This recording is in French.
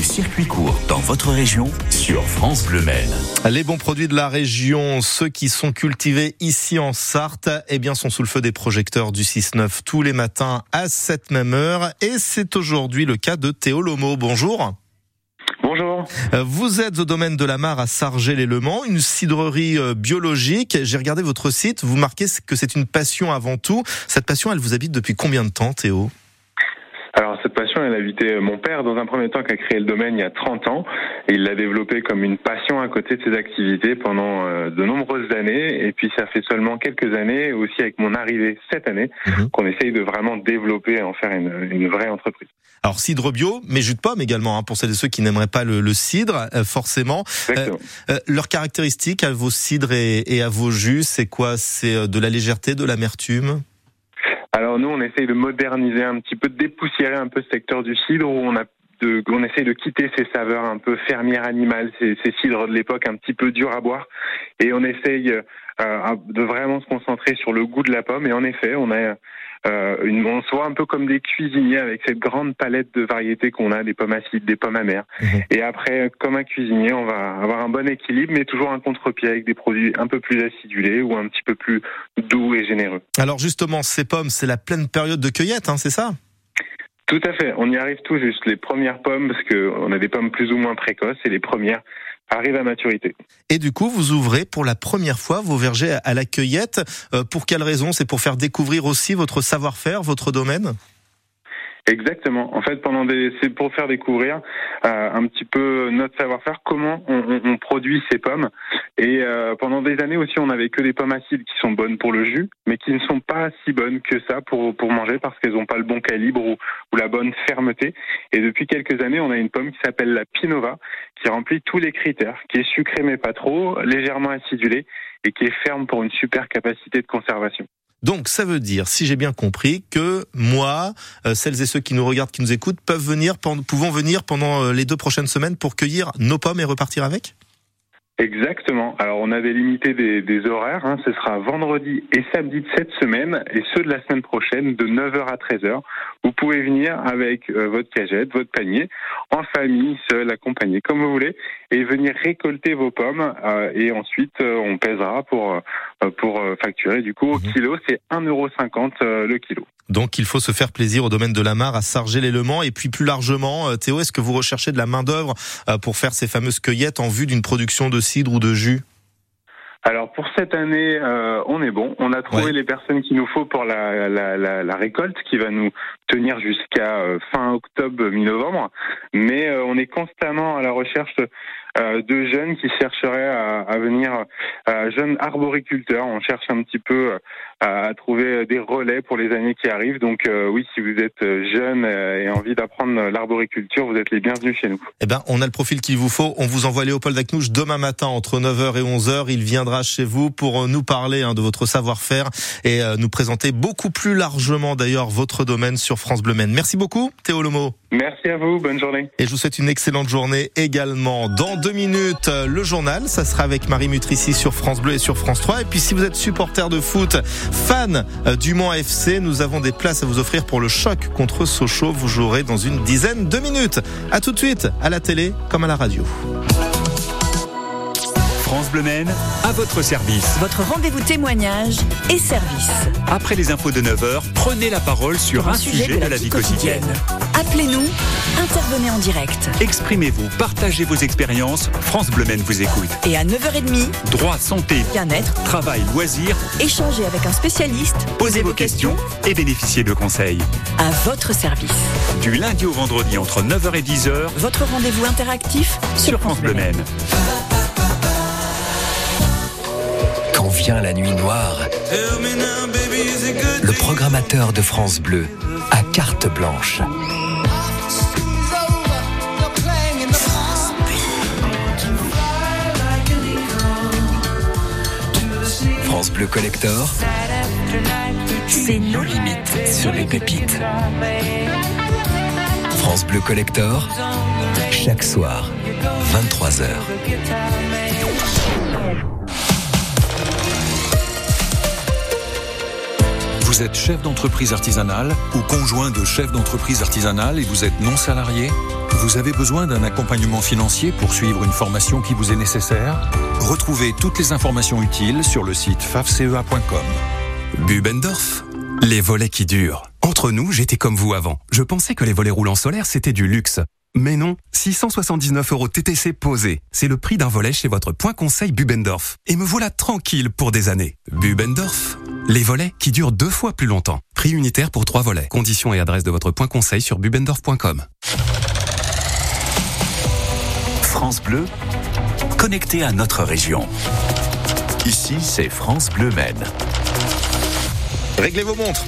Les circuits courts dans votre région sur France Bleu Maine. Les bons produits de la région, ceux qui sont cultivés ici en Sarthe, eh bien, sont sous le feu des projecteurs du 6-9 tous les matins à cette même heure. Et c'est aujourd'hui le cas de Théo Lomo. Bonjour. Bonjour. Euh, vous êtes au domaine de la Mare à Sargé-les-Lemans, une cidrerie euh, biologique. J'ai regardé votre site, vous marquez que c'est une passion avant tout. Cette passion, elle vous habite depuis combien de temps, Théo? Elle a habité mon père dans un premier temps qui a créé le domaine il y a 30 ans et il l'a développé comme une passion à côté de ses activités pendant euh, de nombreuses années et puis ça fait seulement quelques années aussi avec mon arrivée cette année mhm. qu'on essaye de vraiment développer et en faire une, vraie entreprise. Alors cidre bio, mais jus de pomme également hein, pour celles et ceux qui n'aimeraient pas le, cidre euh, forcément. Euh, euh, leurs caractéristiques à vos cidres et, et à vos jus, c'est quoi? C'est de la légèreté, de l'amertume? Alors nous, on essaye de moderniser un petit peu, de dépoussiérer un peu ce secteur du cidre où on a de, on essaye de quitter ces saveurs un peu fermières animales, ces, ces cidres de l'époque un petit peu durs à boire, et on essaye euh, de vraiment se concentrer sur le goût de la pomme. Et en effet, on a euh, une, on se voit un peu comme des cuisiniers avec cette grande palette de variétés qu'on a, des pommes acides, des pommes amères. Mhm. Et après, comme un cuisinier, on va avoir un bon équilibre, mais toujours un contre-pied avec des produits un peu plus acidulés ou un petit peu plus doux et généreux. Alors justement, ces pommes, c'est la pleine période de cueillette, hein, c'est ça? Tout à fait, on y arrive tout juste. Les premières pommes, parce qu'on a des pommes plus ou moins précoces, et les premières arrivent à maturité. Et du coup, vous ouvrez pour la première fois vos vergers à la cueillette. Euh, pour quelle raison? C'est pour faire découvrir aussi votre savoir-faire, votre domaine? Exactement. En fait, pendant des, c'est pour faire découvrir euh, un petit peu notre savoir-faire, comment on, on, produit ces pommes. Et euh, pendant des années aussi, on avait que des pommes acides qui sont bonnes pour le jus, mais qui ne sont pas si bonnes que ça pour pour manger parce qu'elles n'ont pas le bon calibre ou, ou, la bonne fermeté. Et depuis quelques années, on a une pomme qui s'appelle la Pinova, qui remplit tous les critères, qui est sucrée mais pas trop, légèrement acidulée et qui est ferme pour une super capacité de conservation. Donc ça veut dire, si j'ai bien compris, que moi, euh, celles et ceux qui nous regardent, qui nous écoutent, peuvent venir, pouvons venir pendant euh, les deux prochaines semaines pour cueillir nos pommes et repartir avec? Exactement. Alors on avait limité des, horaires. Hein. Ce sera vendredi et samedi de cette semaine et ceux de la semaine prochaine de 9h à 13h. Vous pouvez venir avec euh, votre cagette, votre panier, en famille, seul, accompagné, comme vous voulez, et venir récolter vos pommes. Et ensuite on pèsera pour pour facturer. Du coup au mhm. kilo, c'est 1,50€ le kilo. Donc il faut se faire plaisir au domaine de la Mare, à Sargé-les-Lemans. Et puis plus largement, euh, Théo, est-ce que vous recherchez de la main-d'œuvre euh, pour faire ces fameuses cueillettes en vue d'une production de cidre ou de jus? Alors pour cette année, euh, on est bon. On a trouvé les personnes qu'il nous faut pour la, la, la, la, récolte, qui va nous tenir jusqu'à fin octobre, mi-novembre. Mais on est constamment à la recherche euh, de jeunes qui chercheraient à, à venir, euh, jeunes arboriculteurs. On cherche un petit peu euh, à trouver des relais pour les années qui arrivent. Donc oui, si vous êtes jeune et envie d'apprendre l'arboriculture, vous êtes les bienvenus chez nous. Eh ben, on a le profil qu'il vous faut. On vous envoie Léopold Acnouche demain matin entre 9h et 11h. Il viendra chez vous pour nous parler hein, de votre savoir-faire et nous présenter beaucoup plus largement d'ailleurs votre domaine sur France Bleu Maine. Merci beaucoup, Théo Lomo. Merci à vous. Bonne journée. Et je vous souhaite une excellente journée également. Dans deux minutes, le journal. Ça sera avec Marie Mutrici sur France Bleu et sur France 3. Et puis si vous êtes supporter de foot, fan euh, du Mans FC, nous avons des places à vous offrir pour le choc contre Sochaux. Vous jouerez dans une dizaine de minutes. À tout de suite, à la télé comme à la radio. France Bleu Maine, à votre service. Votre rendez-vous témoignage et service. Après les infos de 9h, prenez la parole sur un, sujet, de la, vie quotidienne. Appelez-nous, intervenez en direct. Exprimez-vous, partagez vos expériences. France Bleu Maine vous écoute. Et à 9h30, droit, santé, bien-être, travail, loisirs, échangez avec un spécialiste, posez vos questions et bénéficiez de conseils. À votre service. Du lundi au vendredi entre 9h et 10h, votre rendez-vous interactif sur, France, Bleu Maine. La nuit noire, le programmateur de France Bleu a carte blanche. France Bleu Collector, c'est nos limites sur les pépites. France Bleu Collector, chaque soir, 23h. Vous êtes chef d'entreprise artisanale ou conjoint de chef d'entreprise artisanale et vous êtes non salarié? Vous avez besoin d'un accompagnement financier pour suivre une formation qui vous est nécessaire? Retrouvez toutes les informations utiles sur le site fafcea.com. Bubendorf, les volets qui durent. Entre nous, j'étais comme vous avant. Je pensais que les volets roulants solaires, c'était du luxe. Mais non, 679 euros TTC posé. C'est le prix d'un volet chez votre point conseil Bubendorf. Et me voilà tranquille pour des années. Bubendorf, les volets qui durent deux fois plus longtemps. Prix unitaire pour trois volets. Conditions et adresse de votre point conseil sur bubendorf.com. France Bleu, connecté à notre région. Ici, c'est France Bleu Maine. Réglez vos montres.